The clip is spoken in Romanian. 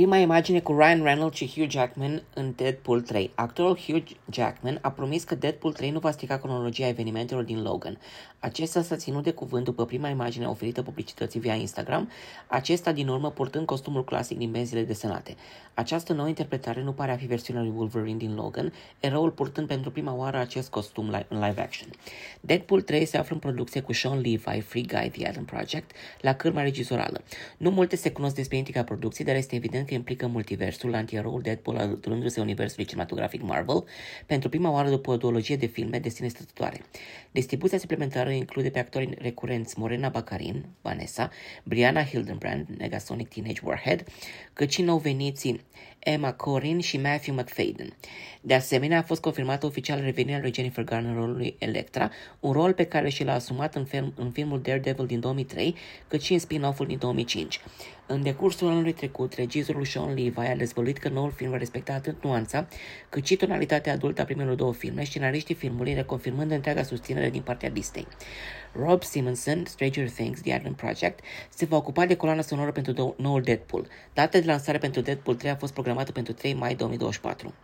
Prima imagine cu Ryan Reynolds și Hugh Jackman în Deadpool 3. Actorul Hugh Jackman a promis că Deadpool 3 nu va strica cronologia evenimentelor din Logan. Acesta s-a ținut de cuvânt după prima imagine oferită publicității via Instagram, acesta din urmă purtând costumul clasic din benzile desenate. Această nouă interpretare nu pare a fi versiunea lui Wolverine din Logan, eroul purtând pentru prima oară acest costum li- în live action. Deadpool 3 se află în producție cu Sean Levi, Free Guy, The Adam Project, la cârma regizorală. Nu multe se cunosc despre intriga producției, dar este evident că implică multiversul, antieroul Deadpool alăturându-se universului cinematografic Marvel, pentru prima oară după o duologie de filme de sine stătătoare. Distribuția suplimentară include pe actorii recurenți Morena Baccarin, Vanessa, Brianna Hildenbrand, Negasonic Teenage Warhead, cât și nou veniții Emma Corrin și Matthew McFadden. De asemenea, a fost confirmată oficial revenirea lui Jennifer Garner în rolul lui Electra, un rol pe care și l-a asumat în, film, în filmul Daredevil din 2003, cât și în spin-off-ul din 2005. În decursul anului trecut, regizorul Sean Levi a dezvăluit că noul film va respecta atât nuanța, cât și tonalitatea adultă a primelor două filme, scenariștii filmului reconfirmând întreaga susținere din partea Disney. Rob Simonson, Stranger Things, The Adam Project, se va ocupa de coloana sonoră pentru noul Deadpool. Data de lansare pentru Deadpool 3 a fost programată pentru 3 mai 2024.